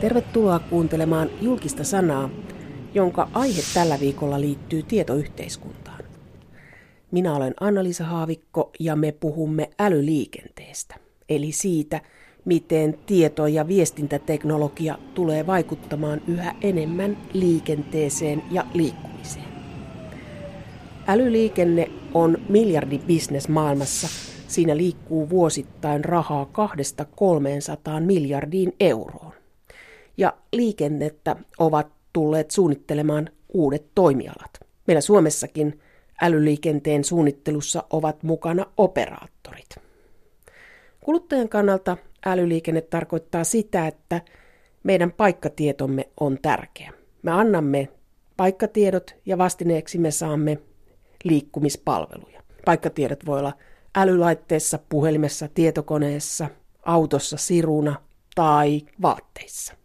Tervetuloa kuuntelemaan julkista sanaa, jonka aihe tällä viikolla liittyy tietoyhteiskuntaan. Minä olen Anna-Liisa Haavikko ja me puhumme älyliikenteestä, eli siitä, miten tieto- ja viestintäteknologia tulee vaikuttamaan yhä enemmän liikenteeseen ja liikkumiseen. Älyliikenne on miljardibisnes maailmassa. Siinä liikkuu vuosittain rahaa 200-300 miljardiin euroon. Ja liikennettä ovat tulleet suunnittelemaan uudet toimialat. Meillä Suomessakin älyliikenteen suunnittelussa ovat mukana operaattorit. Kuluttajan kannalta älyliikenne tarkoittaa sitä, että meidän paikkatietomme on tärkeä. Me annamme paikkatiedot ja vastineeksi me saamme liikkumispalveluja. Paikkatiedot voi olla älylaitteessa, puhelimessa, tietokoneessa, autossa, siruna tai vaatteissa.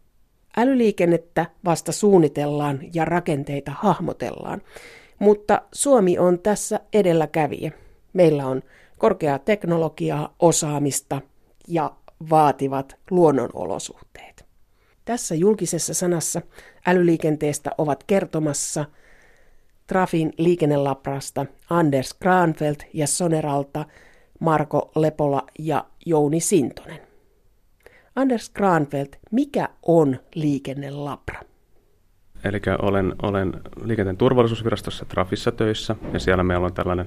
Älyliikennettä vasta suunnitellaan ja rakenteita hahmotellaan, mutta Suomi on tässä edelläkävijä. Meillä on korkeaa teknologiaa, osaamista ja vaativat luonnonolosuhteet. Tässä julkisessa sanassa älyliikenteestä ovat kertomassa Trafin liikennelabrasta Anders Granfeldt ja Soneralta Marko Lepola ja Jouni Sintonen. Anders Granfeldt, mikä on liikennelabra? Eli olen, olen liikenteen turvallisuusvirastossa Trafissa töissä ja siellä meillä on tällainen,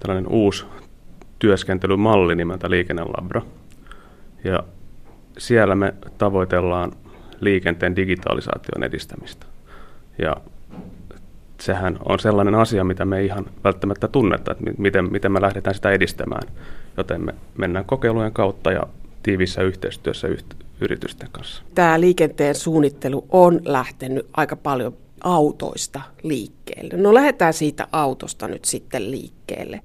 tällainen uusi työskentelymalli nimeltä liikennelabra. Ja siellä me tavoitellaan liikenteen digitalisaation edistämistä. Ja sehän on sellainen asia, mitä me ei ihan välttämättä tunnetta, että miten, miten me lähdetään sitä edistämään. Joten me mennään kokeilujen kautta ja tiivissä yhteistyössä yht- yritysten kanssa. Tämä liikenteen suunnittelu on lähtenyt aika paljon autoista liikkeelle. No lähdetään siitä autosta nyt sitten liikkeelle.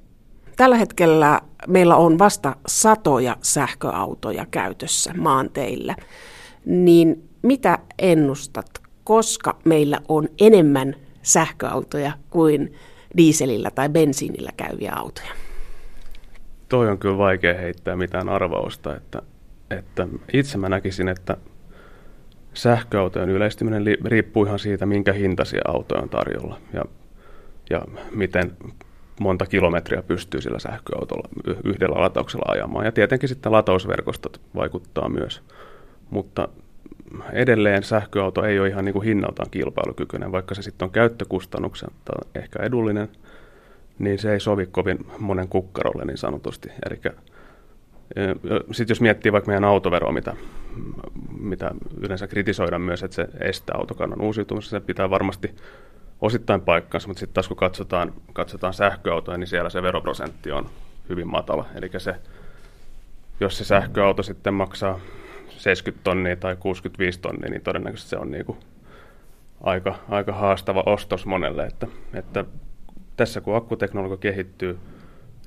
Tällä hetkellä meillä on vasta satoja sähköautoja käytössä maanteillä. Niin mitä ennustat, koska meillä on enemmän sähköautoja kuin diiselillä tai bensiinillä käyviä autoja? Toi on kyllä vaikea heittää mitään arvausta, että, että itse mä näkisin, että sähköautojen yleistyminen riippuu ihan siitä, minkä hintaisia autoja on tarjolla ja, ja miten monta kilometriä pystyy sillä sähköautolla yhdellä latauksella ajamaan. Ja tietenkin sitten latausverkostot vaikuttaa myös. Mutta edelleen sähköauto ei ole ihan niin kuin hinnaltaan kilpailukykyinen, vaikka se sitten on käyttökustannuksen ehkä edullinen, niin se ei sovi kovin monen kukkarolle niin sanotusti. Eli sitten jos miettii vaikka meidän autoveroa, mitä, mitä yleensä kritisoidaan myös, että se estää autokannan uusiutumista, se pitää varmasti osittain paikkansa, mutta sitten taas kun katsotaan, katsotaan sähköautoja, niin siellä se veroprosentti on hyvin matala. Eli se, jos se sähköauto sitten maksaa 70 tonnia tai 65 tonnia, niin todennäköisesti se on niin kuin aika, aika haastava ostos monelle. Että, että tässä kun akkuteknologia kehittyy,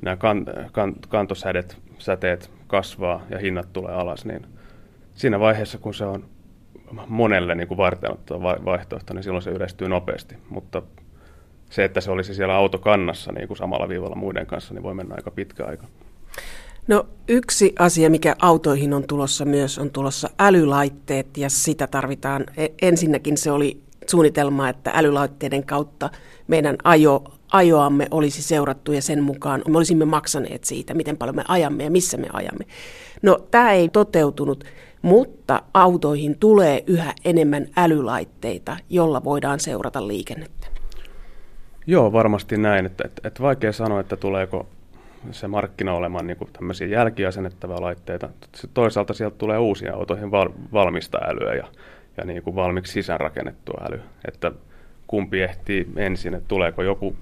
nämä kan, kan, kantosädet, säteet kasvaa ja hinnat tulee alas, niin siinä vaiheessa, kun se on monelle niin kuin varteenottava vaihtoehto, niin silloin se yleistyy nopeasti. Mutta se, että se olisi siellä autokannassa niin kuin samalla viivalla muiden kanssa, niin voi mennä aika pitkä aika. No yksi asia, mikä autoihin on tulossa myös, on tulossa älylaitteet ja sitä tarvitaan. E, ensinnäkin se oli suunnitelma, että älylaitteiden kautta meidän ajo, ajoamme olisi seurattu ja sen mukaan me olisimme maksaneet siitä, miten paljon me ajamme ja missä me ajamme. No tämä ei toteutunut, mutta autoihin tulee yhä enemmän älylaitteita, jolla voidaan seurata liikennettä. Joo, varmasti näin. Että, että, että vaikea sanoa, että tuleeko se markkina olemaan niin tämmöisiä jälkiasennettavia laitteita. Toisaalta sieltä tulee uusia autoihin val, valmista älyä ja, ja niin kuin valmiiksi sisäänrakennettua älyä. Että kumpi ehtii ensin, että tuleeko joku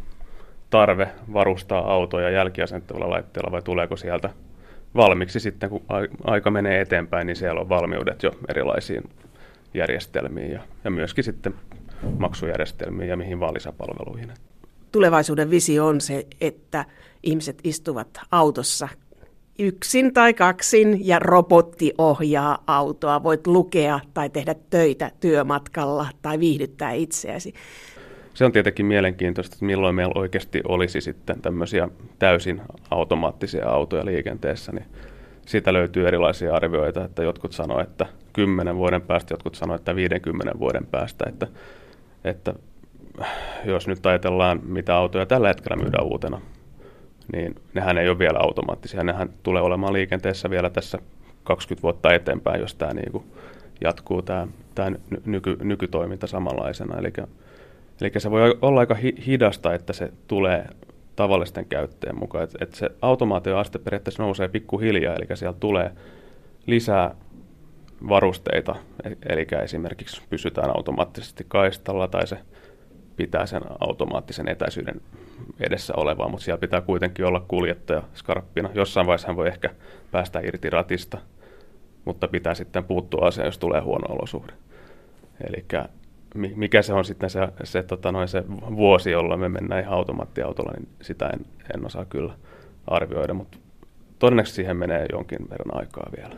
tarve varustaa autoja jälkiasennettavilla laitteilla vai tuleeko sieltä valmiiksi sitten, kun aika menee eteenpäin, niin siellä on valmiudet jo erilaisiin järjestelmiin ja, ja myöskin sitten maksujärjestelmiin ja mihin vaan lisäpalveluihin. Tulevaisuuden visio on se, että ihmiset istuvat autossa yksin tai kaksin ja robotti ohjaa autoa. Voit lukea tai tehdä töitä työmatkalla tai viihdyttää itseäsi. Se on tietenkin mielenkiintoista, että milloin meillä oikeasti olisi sitten tämmöisiä täysin automaattisia autoja liikenteessä, niin siitä löytyy erilaisia arvioita, että jotkut sanoo, että 10 vuoden päästä, jotkut sanoo, että 50 vuoden päästä, että, että jos nyt ajatellaan, mitä autoja tällä hetkellä myydään uutena, niin nehän ei ole vielä automaattisia. Nehän tulee olemaan liikenteessä vielä tässä 20 vuotta eteenpäin, jos tämä niin kuin jatkuu tämä, tämä nyky, nykytoiminta samanlaisena. Eli, eli se voi olla aika hidasta, että se tulee tavallisten käyttäjien mukaan. Että et se automaatioaste periaatteessa nousee pikkuhiljaa, eli siellä tulee lisää varusteita, e-, eli esimerkiksi pysytään automaattisesti kaistalla tai se pitää sen automaattisen etäisyyden edessä olevaa, mutta siellä pitää kuitenkin olla kuljettaja skarppina. Jossain vaiheessa hän voi ehkä päästä irti ratista, mutta pitää sitten puuttua asiaan, jos tulee huono olosuhde. Eli mikä se on sitten se, se, tota noin, se vuosi, jolloin me mennään ihan automaattiautolla, niin sitä en, en osaa kyllä arvioida, mutta todennäköisesti siihen menee jonkin verran aikaa vielä.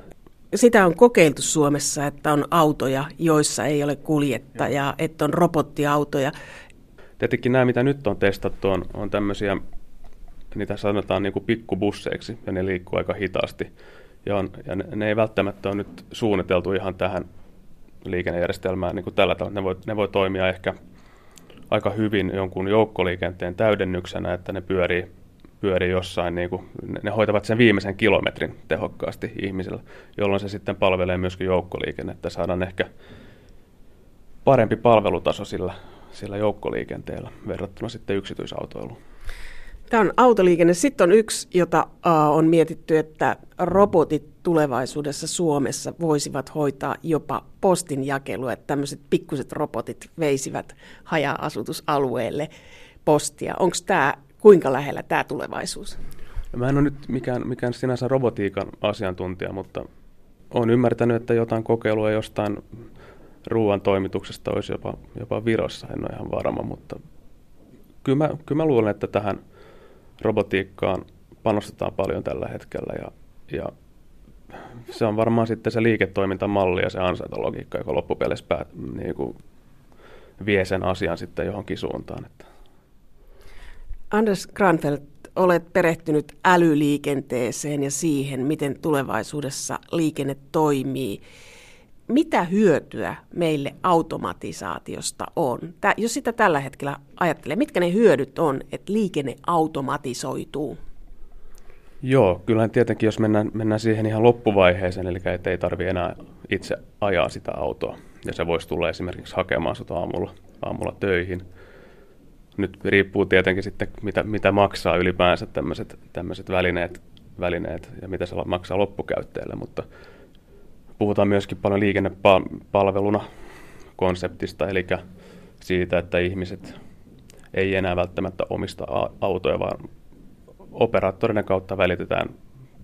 Sitä on kokeiltu Suomessa, että on autoja, joissa ei ole kuljettajaa, että on robottiautoja. Tietenkin nämä, mitä nyt on testattu, on, on tämmöisiä, niitä sanotaan niin kuin pikkubusseiksi, ja ne liikkuu aika hitaasti. Ja, on, ja ne, ne ei välttämättä ole nyt suunniteltu ihan tähän liikennejärjestelmään niin kuin tällä tavalla. Ne voi, ne voi toimia ehkä aika hyvin jonkun joukkoliikenteen täydennyksenä, että ne pyörii, pyörii jossain, niin kuin, ne hoitavat sen viimeisen kilometrin tehokkaasti ihmisillä, jolloin se sitten palvelee myöskin joukkoliikennettä. Saadaan ehkä parempi palvelutaso sillä, sillä joukkoliikenteellä verrattuna sitten yksityisautoiluun. Tämä on autoliikenne. Sitten on yksi, jota on mietitty, että robotit tulevaisuudessa Suomessa voisivat hoitaa jopa postinjakelua, että tämmöiset pikkuset robotit veisivät haja-asutusalueelle postia. Onko tämä, kuinka lähellä tämä tulevaisuus? No, mä en ole nyt mikään, mikään sinänsä robotiikan asiantuntija, mutta olen ymmärtänyt, että jotain kokeilua jostain ruoan toimituksesta olisi jopa, jopa Virossa, en ole ihan varma, mutta kyllä mä, kyllä mä luulen, että tähän robotiikkaan panostetaan paljon tällä hetkellä ja, ja se on varmaan sitten se liiketoimintamalli ja se ansaintalogiikka, joka loppupeleissä päät, niin kuin vie sen asian sitten johonkin suuntaan. Että. Anders Granfeldt, olet perehtynyt älyliikenteeseen ja siihen, miten tulevaisuudessa liikenne toimii. Mitä hyötyä meille automatisaatiosta on? Tää, jos sitä tällä hetkellä ajattelee, mitkä ne hyödyt on, että liikenne automatisoituu? Joo, kyllähän tietenkin, jos mennään, mennään siihen ihan loppuvaiheeseen, eli että ei tarvitse enää itse ajaa sitä autoa, ja se voisi tulla esimerkiksi hakemaan sitä aamulla, aamulla töihin. Nyt riippuu tietenkin sitten, mitä, mitä maksaa ylipäänsä tämmöiset, välineet, välineet ja mitä se maksaa loppukäyttäjälle, mutta puhutaan myöskin paljon liikennepalveluna konseptista, eli siitä, että ihmiset ei enää välttämättä omista autoja, vaan operaattorinen kautta välitetään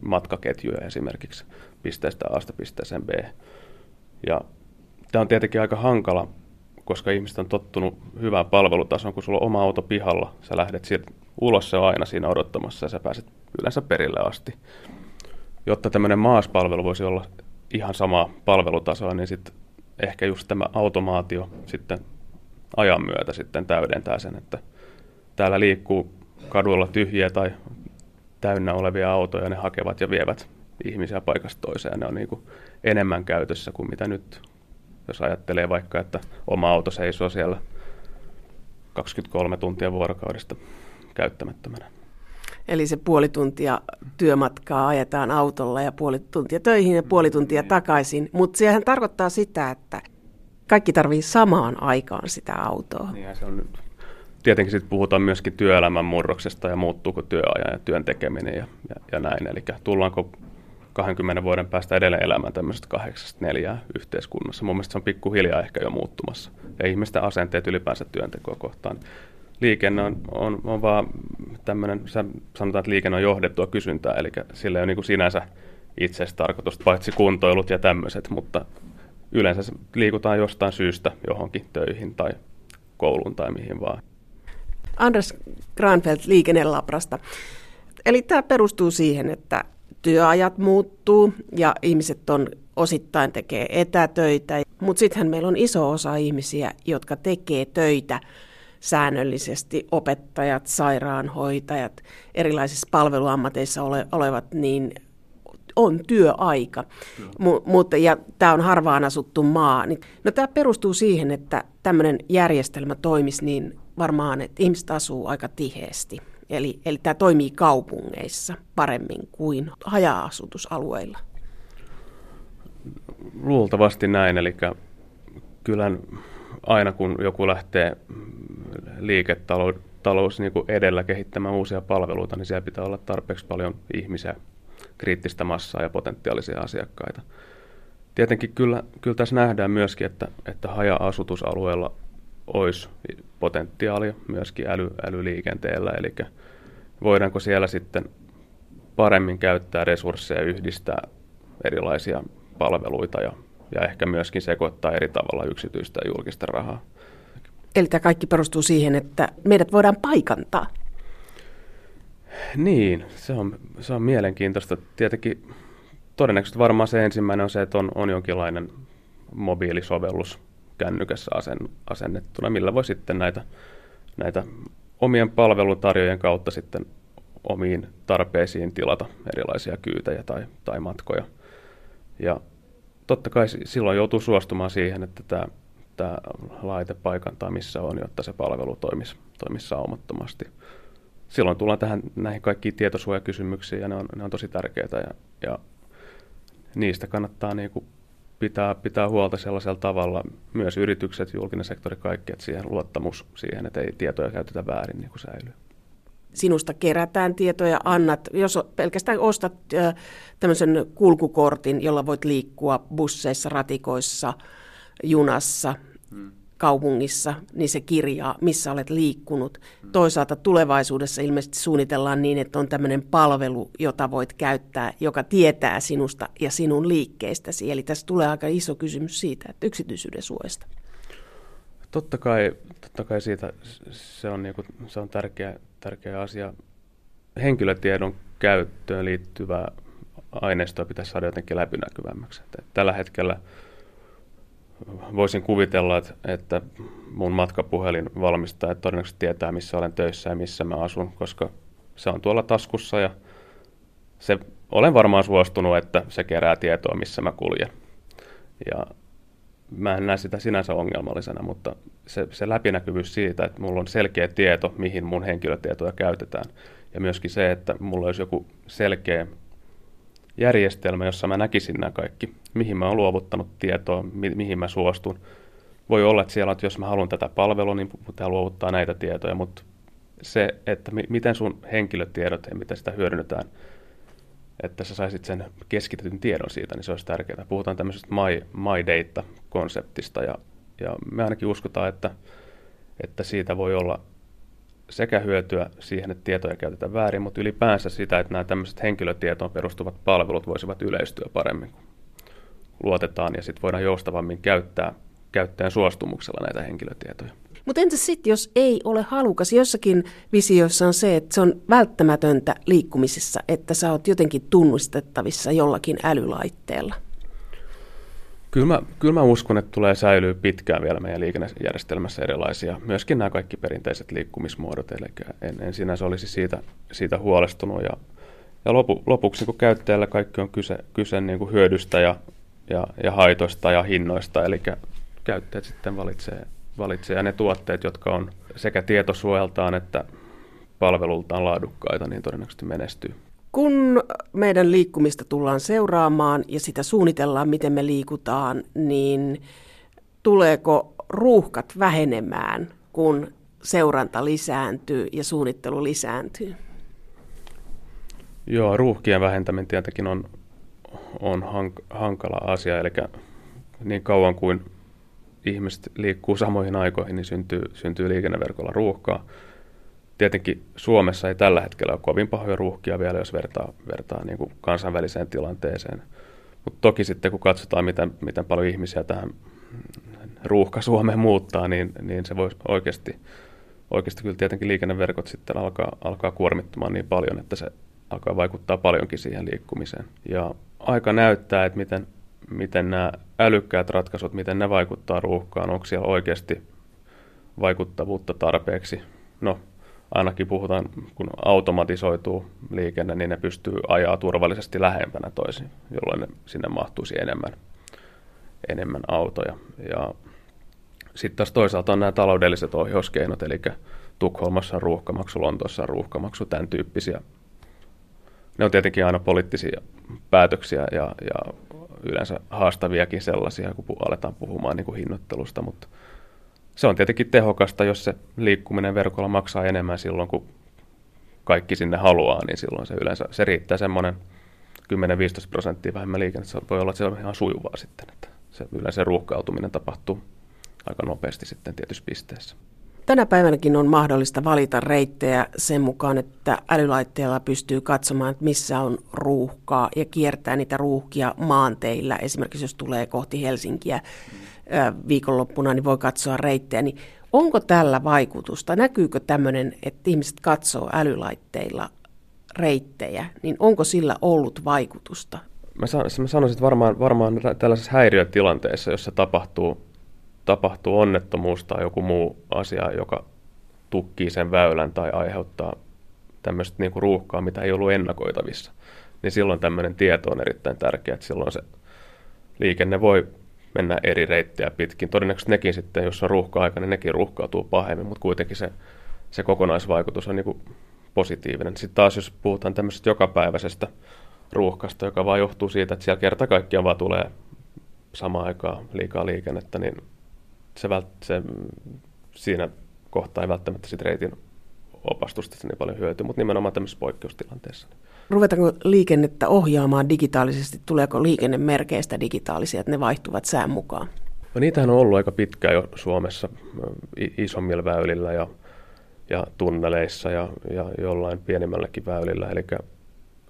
matkaketjuja esimerkiksi pisteestä A pisteeseen B. Ja tämä on tietenkin aika hankala, koska ihmiset on tottunut hyvään palvelutasoon, kun sulla on oma auto pihalla, sä lähdet sieltä ulos, se on aina siinä odottamassa ja sä pääset yleensä perille asti. Jotta tämmöinen maaspalvelu voisi olla ihan sama palvelutasoa, niin sitten ehkä just tämä automaatio sitten ajan myötä sitten täydentää sen, että täällä liikkuu kaduilla tyhjiä tai täynnä olevia autoja, ne hakevat ja vievät ihmisiä paikasta toiseen. Ne on niin kuin enemmän käytössä kuin mitä nyt, jos ajattelee vaikka, että oma auto seisoo siellä 23 tuntia vuorokaudesta käyttämättömänä. Eli se puoli tuntia työmatkaa ajetaan autolla ja puoli tuntia töihin ja puoli tuntia takaisin. Mutta sehän tarkoittaa sitä, että kaikki tarvii samaan aikaan sitä autoa. Niin se on nyt tietenkin sitten puhutaan myöskin työelämän murroksesta ja muuttuuko työajan ja työn tekeminen ja, ja, ja näin. Eli tullaanko 20 vuoden päästä edelleen elämään tämmöisestä kahdeksasta neljää yhteiskunnassa. Mun mielestä se on pikkuhiljaa ehkä jo muuttumassa. Ja ihmisten asenteet ylipäänsä työntekoa kohtaan. Liikenne on, on, on vaan tämmöinen, sanotaan, että liikenne on johdettua kysyntää, eli sillä ei ole niin sinänsä itsestä tarkoitusta, paitsi kuntoilut ja tämmöiset, mutta yleensä liikutaan jostain syystä johonkin töihin tai kouluun tai mihin vaan. Anders Granfeldt liikennelabrasta. Eli tämä perustuu siihen, että työajat muuttuu ja ihmiset on osittain tekee etätöitä, mutta sittenhän meillä on iso osa ihmisiä, jotka tekee töitä säännöllisesti, opettajat, sairaanhoitajat, erilaisissa palveluammateissa ole, olevat, niin on työaika, M- mutta, ja tämä on harvaan asuttu maa. Niin, no tämä perustuu siihen, että tämmöinen järjestelmä toimisi niin varmaan, että ihmiset asuu aika tiheesti. Eli, eli tämä toimii kaupungeissa paremmin kuin haja-asutusalueilla. Luultavasti näin, eli kyllä aina kun joku lähtee liiketalous niin kuin edellä kehittämään uusia palveluita, niin siellä pitää olla tarpeeksi paljon ihmisiä, kriittistä massaa ja potentiaalisia asiakkaita. Tietenkin kyllä, kyllä tässä nähdään myöskin, että, että haja-asutusalueella olisi potentiaalia myöskin äly, älyliikenteellä, eli voidaanko siellä sitten paremmin käyttää resursseja, yhdistää erilaisia palveluita ja, ja ehkä myöskin sekoittaa eri tavalla yksityistä ja julkista rahaa. Eli tämä kaikki perustuu siihen, että meidät voidaan paikantaa. Niin, se on, se on mielenkiintoista. Tietenkin todennäköisesti varmaan se ensimmäinen on se, että on, on jonkinlainen mobiilisovellus kännykässä asen, asennettuna, millä voi sitten näitä, näitä omien palvelutarjojen kautta sitten omiin tarpeisiin tilata erilaisia kyytejä tai, tai matkoja. Ja totta kai silloin joutuu suostumaan siihen, että tämä, tämä laite paikantaa missä on, jotta se palvelu toimisi, toimisi saumattomasti. Silloin tullaan tähän näihin kaikkiin tietosuojakysymyksiin ja ne on, ne on tosi tärkeitä ja, ja niistä kannattaa niin kuin pitää, pitää huolta sellaisella tavalla, myös yritykset, julkinen sektori, kaikki, että siihen luottamus siihen, että ei tietoja käytetä väärin niin kuin säilyy sinusta kerätään tietoja, annat, jos pelkästään ostat tämmöisen kulkukortin, jolla voit liikkua busseissa, ratikoissa, junassa, hmm. Kaupungissa, niin se kirjaa, missä olet liikkunut. Toisaalta tulevaisuudessa ilmeisesti suunnitellaan niin, että on tämmöinen palvelu, jota voit käyttää, joka tietää sinusta ja sinun liikkeistäsi. Eli tässä tulee aika iso kysymys siitä, että yksityisyyden suojasta. Totta kai, totta kai siitä se on, niin kuin, se on tärkeä, tärkeä asia. Henkilötiedon käyttöön liittyvää aineistoa pitäisi saada jotenkin läpinäkyvämmäksi. Tällä hetkellä voisin kuvitella, että, että mun matkapuhelin valmistaa, että todennäköisesti tietää, missä olen töissä ja missä mä asun, koska se on tuolla taskussa ja se, olen varmaan suostunut, että se kerää tietoa, missä mä kuljen. Ja mä en näe sitä sinänsä ongelmallisena, mutta se, se läpinäkyvyys siitä, että mulla on selkeä tieto, mihin mun henkilötietoja käytetään. Ja myöskin se, että mulla olisi joku selkeä järjestelmä, jossa mä näkisin nämä kaikki, mihin mä oon luovuttanut tietoa, mi- mihin mä suostun. Voi olla, että siellä, että jos mä haluan tätä palvelua, niin pitää luovuttaa näitä tietoja, mutta se, että mi- miten sun henkilötiedot ja miten sitä hyödynnetään – että sä saisit sen keskitetyn tiedon siitä, niin se olisi tärkeää. Puhutaan tämmöisestä my, my data-konseptista ja, ja me ainakin uskotaan, että, että siitä voi olla sekä hyötyä siihen, että tietoja käytetään väärin, mutta ylipäänsä sitä, että nämä tämmöiset henkilötietoon perustuvat palvelut voisivat yleistyä paremmin, kun luotetaan ja sitten voidaan joustavammin käyttää käyttäjän suostumuksella näitä henkilötietoja. Mutta entä sitten, jos ei ole halukas? Jossakin visiossa on se, että se on välttämätöntä liikkumisessa, että sä oot jotenkin tunnistettavissa jollakin älylaitteella. Kyllä mä, kyllä mä uskon, että tulee säilyä pitkään vielä meidän liikennejärjestelmässä erilaisia, myöskin nämä kaikki perinteiset liikkumismuodot, eli en, en sinänsä olisi siitä, siitä huolestunut. Ja, ja lopu, lopuksi kun käyttäjällä kaikki on kyse, kyse niin kuin hyödystä ja, ja, ja haitoista ja hinnoista, eli käyttäjät sitten valitsee valitsee ja ne tuotteet, jotka on sekä tietosuojeltaan että palvelultaan laadukkaita, niin todennäköisesti menestyy. Kun meidän liikkumista tullaan seuraamaan ja sitä suunnitellaan, miten me liikutaan, niin tuleeko ruuhkat vähenemään, kun seuranta lisääntyy ja suunnittelu lisääntyy? Joo, ruuhkien vähentäminen tietenkin on, on hank, hankala asia, eli niin kauan kuin ihmiset liikkuu samoihin aikoihin, niin syntyy, syntyy liikenneverkolla ruuhkaa. Tietenkin Suomessa ei tällä hetkellä ole kovin pahoja ruuhkia vielä, jos vertaa, vertaa niin kuin kansainväliseen tilanteeseen. Mutta toki sitten kun katsotaan, miten, miten paljon ihmisiä tähän ruuhka Suomeen muuttaa, niin, niin se voi oikeasti, oikeasti kyllä tietenkin liikenneverkot sitten alkaa, alkaa kuormittumaan niin paljon, että se alkaa vaikuttaa paljonkin siihen liikkumiseen. Ja aika näyttää, että miten, miten nämä älykkäät ratkaisut, miten ne vaikuttaa ruuhkaan, onko siellä oikeasti vaikuttavuutta tarpeeksi. No, ainakin puhutaan, kun automatisoituu liikenne, niin ne pystyy ajaa turvallisesti lähempänä toisiin, jolloin ne, sinne mahtuisi enemmän, enemmän autoja. Ja sitten taas toisaalta on nämä taloudelliset ohjauskeinot, eli Tukholmassa on ruuhkamaksu, Lontoossa on ruuhkamaksu, tämän tyyppisiä. Ne on tietenkin aina poliittisia päätöksiä ja, ja yleensä haastaviakin sellaisia, kun aletaan puhumaan niin kuin hinnoittelusta, mutta se on tietenkin tehokasta, jos se liikkuminen verkolla maksaa enemmän silloin, kun kaikki sinne haluaa, niin silloin se yleensä se riittää semmoinen 10-15 prosenttia vähemmän liikennettä. Voi olla, että se on ihan sujuvaa sitten, että se yleensä ruuhkautuminen tapahtuu aika nopeasti sitten tietyssä pisteessä. Tänä päivänäkin on mahdollista valita reittejä sen mukaan, että älylaitteella pystyy katsomaan, että missä on ruuhkaa ja kiertää niitä ruuhkia maanteilla. Esimerkiksi jos tulee kohti Helsinkiä viikonloppuna, niin voi katsoa reittejä. Niin onko tällä vaikutusta? Näkyykö tämmöinen, että ihmiset katsoo älylaitteilla reittejä, niin onko sillä ollut vaikutusta? Mä, sanoisin, että varmaan, varmaan tällaisessa häiriötilanteessa, jossa tapahtuu tapahtuu onnettomuus tai joku muu asia, joka tukkii sen väylän tai aiheuttaa tämmöistä niin kuin ruuhkaa, mitä ei ollut ennakoitavissa, niin silloin tämmöinen tieto on erittäin tärkeä, että silloin se liikenne voi mennä eri reittejä pitkin. Todennäköisesti nekin sitten, jos on ruuhka-aika, niin nekin ruuhkautuu pahemmin, mutta kuitenkin se, se kokonaisvaikutus on niin positiivinen. Sitten taas, jos puhutaan tämmöisestä jokapäiväisestä ruuhkasta, joka vaan johtuu siitä, että siellä kerta kaikkiaan vaan tulee samaan aikaan liikaa liikennettä, niin se, vält, se siinä kohtaa ei välttämättä sit reitin opastusta niin paljon hyötyä, mutta nimenomaan tämmöisessä poikkeustilanteessa. Ruvetaanko liikennettä ohjaamaan digitaalisesti? Tuleeko liikennemerkeistä digitaalisia, että ne vaihtuvat sään mukaan? No niitähän on ollut aika pitkään jo Suomessa isommilla väylillä ja, ja tunneleissa ja, ja jollain pienimmälläkin väylillä. Eli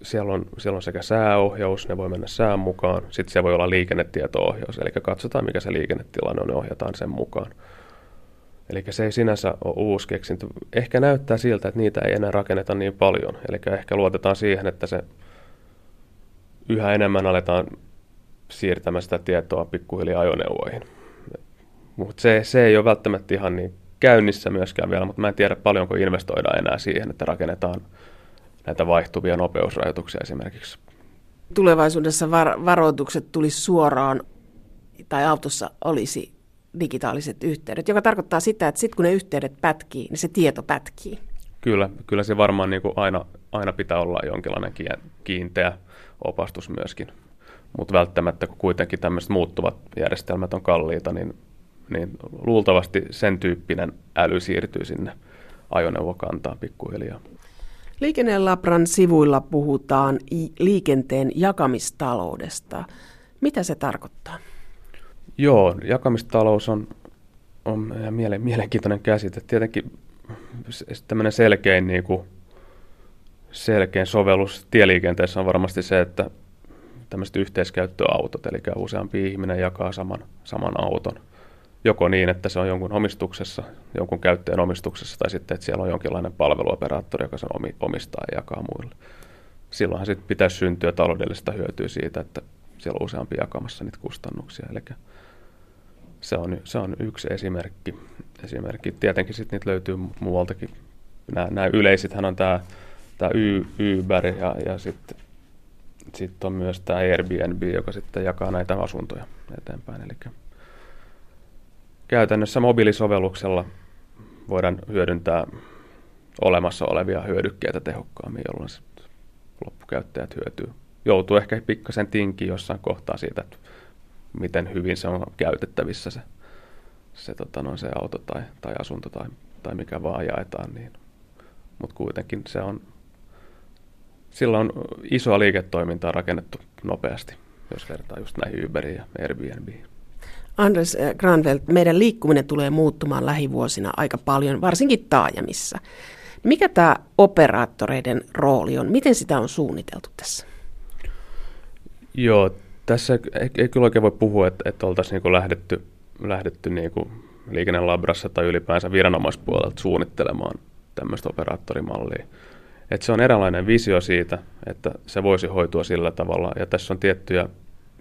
siellä on, siellä on sekä sääohjaus, ne voi mennä sään mukaan, sitten siellä voi olla liikennetieto-ohjaus, eli katsotaan mikä se liikennetilanne on, ne ohjataan sen mukaan. Eli se ei sinänsä ole uusi keksintö. Ehkä näyttää siltä, että niitä ei enää rakenneta niin paljon. Eli ehkä luotetaan siihen, että se yhä enemmän aletaan siirtämään sitä tietoa pikkuhiljaa ajoneuvoihin. Mutta se, se ei ole välttämättä ihan niin käynnissä myöskään vielä, mutta mä en tiedä paljonko investoidaan enää siihen, että rakennetaan näitä vaihtuvia nopeusrajoituksia esimerkiksi. Tulevaisuudessa var- varoitukset tulisi suoraan tai autossa olisi digitaaliset yhteydet, joka tarkoittaa sitä, että sitten kun ne yhteydet pätkii, niin se tieto pätkii. Kyllä, kyllä se varmaan niin kuin aina, aina pitää olla jonkinlainen kiinteä opastus myöskin. Mutta välttämättä, kun kuitenkin tämmöiset muuttuvat järjestelmät on kalliita, niin, niin luultavasti sen tyyppinen äly siirtyy sinne ajoneuvokantaan pikkuhiljaa. Liikennelabran sivuilla puhutaan liikenteen jakamistaloudesta. Mitä se tarkoittaa? Joo, jakamistalous on, on mielenkiintoinen käsite. Tietenkin tämmöinen selkein, niin kuin, selkein sovellus tieliikenteessä on varmasti se, että tämmöiset yhteiskäyttöautot, eli useampi ihminen jakaa saman, saman auton – joko niin, että se on jonkun omistuksessa, jonkun käyttäjän omistuksessa, tai sitten, että siellä on jonkinlainen palveluoperaattori, joka sen omistaa ja jakaa muille. Silloinhan sitten pitäisi syntyä taloudellista hyötyä siitä, että siellä on useampi jakamassa niitä kustannuksia. Eli se on, se on yksi esimerkki. esimerkki. Tietenkin sitten niitä löytyy muualtakin. Nämä, nämä yleisithän on tämä, tämä Uber ja, ja sitten sit on myös tämä Airbnb, joka sitten jakaa näitä asuntoja eteenpäin. Eli käytännössä mobiilisovelluksella voidaan hyödyntää olemassa olevia hyödykkeitä tehokkaammin, jolloin loppukäyttäjät hyötyy. Joutuu ehkä pikkasen tinki jossain kohtaa siitä, että miten hyvin se on käytettävissä se, se, tota noin, se auto tai, tai asunto tai, tai mikä vaan jaetaan. Niin. Mutta kuitenkin se on, sillä on isoa liiketoimintaa rakennettu nopeasti, jos vertaa just näihin Uberiin ja Airbnbiin. Anders eh, Granvelt, meidän liikkuminen tulee muuttumaan lähivuosina aika paljon, varsinkin taajamissa. Mikä tämä operaattoreiden rooli on? Miten sitä on suunniteltu tässä? Joo, tässä ei, ei kyllä oikein voi puhua, että, että oltaisiin niin lähdetty, lähdetty niin kuin liikennelabrassa tai ylipäänsä viranomaispuolelta suunnittelemaan tämmöistä operaattorimallia. Että se on eräänlainen visio siitä, että se voisi hoitua sillä tavalla, ja tässä on tiettyjä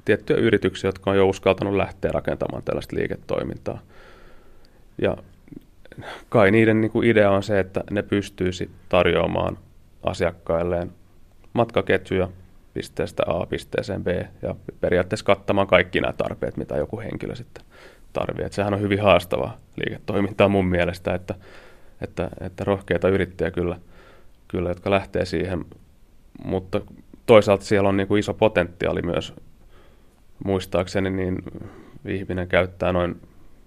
tiettyjä yrityksiä, jotka on jo uskaltanut lähteä rakentamaan tällaista liiketoimintaa. Ja kai niiden niin kuin idea on se, että ne pystyisi tarjoamaan asiakkailleen matkaketjuja pisteestä A pisteeseen B ja periaatteessa kattamaan kaikki nämä tarpeet, mitä joku henkilö sitten tarvitsee. Että sehän on hyvin haastavaa liiketoimintaa mun mielestä, että, että, että rohkeita yrittäjiä kyllä, kyllä, jotka lähtee siihen, mutta toisaalta siellä on niin kuin iso potentiaali myös muistaakseni, niin ihminen käyttää noin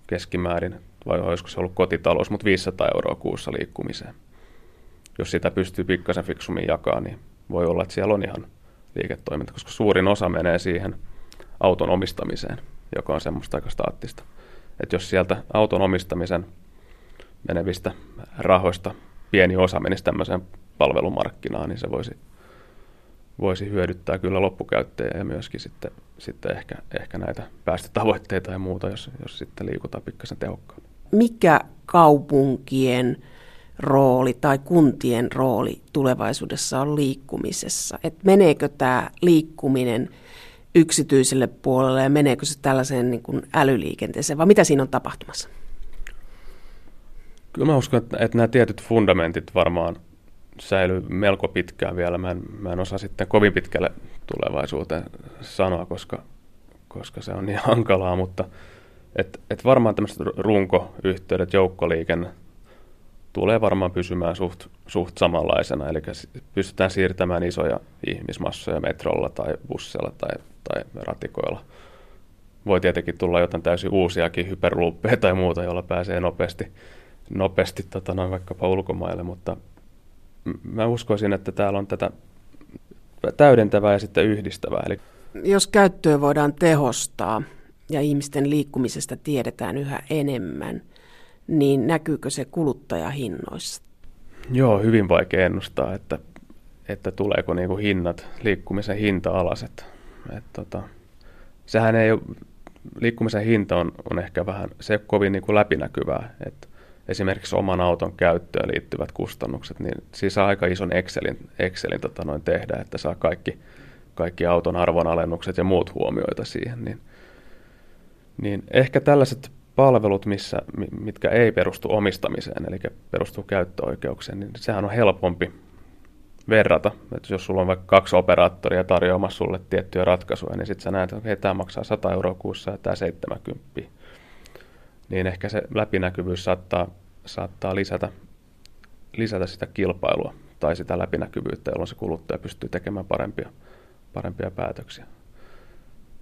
keskimäärin, vai olisiko se ollut kotitalous, mutta 500 euroa kuussa liikkumiseen. Jos sitä pystyy pikkasen fiksummin jakaa, niin voi olla, että siellä on ihan liiketoiminta, koska suurin osa menee siihen auton omistamiseen, joka on semmoista aika staattista. Että jos sieltä auton omistamisen menevistä rahoista pieni osa menisi tämmöiseen palvelumarkkinaan, niin se voisi, voisi hyödyttää kyllä loppukäyttäjää ja myöskin sitten, sitten ehkä, ehkä näitä päästötavoitteita ja muuta, jos, jos sitten liikutaan pikkasen tehokkaammin. Mikä kaupunkien rooli tai kuntien rooli tulevaisuudessa on liikkumisessa? Et meneekö tämä liikkuminen yksityiselle puolelle ja meneekö se tällaiseen niin kuin älyliikenteeseen vai mitä siinä on tapahtumassa? Kyllä mä uskon, että, että nämä tietyt fundamentit varmaan säilyy melko pitkään vielä. Mä en, mä en osaa sitten kovin pitkälle tulevaisuuteen sanoa, koska, koska se on niin hankalaa, mutta et, et varmaan tämmöiset runkoyhteydet, joukkoliikenne tulee varmaan pysymään suht, suht samanlaisena, eli pystytään siirtämään isoja ihmismassoja metrolla tai bussilla tai, tai ratikoilla. Voi tietenkin tulla jotain täysin uusiakin hyperluuppeja tai muuta, jolla pääsee nopeasti, nopeasti tota noin vaikkapa ulkomaille, mutta mä uskoisin, että täällä on tätä täydentävää ja sitten yhdistävää. Eli Jos käyttöä voidaan tehostaa ja ihmisten liikkumisesta tiedetään yhä enemmän, niin näkyykö se kuluttajahinnoissa? Joo, hyvin vaikea ennustaa, että, että tuleeko niinku hinnat, liikkumisen hinta alas. Että, et tota, sehän ei ole, liikkumisen hinta on, on ehkä vähän, se ei ole kovin niinku läpinäkyvää. Että esimerkiksi oman auton käyttöön liittyvät kustannukset, niin siis saa aika ison Excelin, Excelin tota noin tehdä, että saa kaikki, kaikki auton arvonalennukset ja muut huomioita siihen. Niin, niin ehkä tällaiset palvelut, missä, mitkä ei perustu omistamiseen, eli perustuu käyttöoikeukseen, niin sehän on helpompi verrata. Että jos sulla on vaikka kaksi operaattoria tarjoamassa sulle tiettyjä ratkaisuja, niin sitten sä näet, että okay, tämä maksaa 100 euroa kuussa ja tämä 70. Niin ehkä se läpinäkyvyys saattaa, saattaa lisätä, lisätä sitä kilpailua tai sitä läpinäkyvyyttä, jolloin se kuluttaja pystyy tekemään parempia, parempia päätöksiä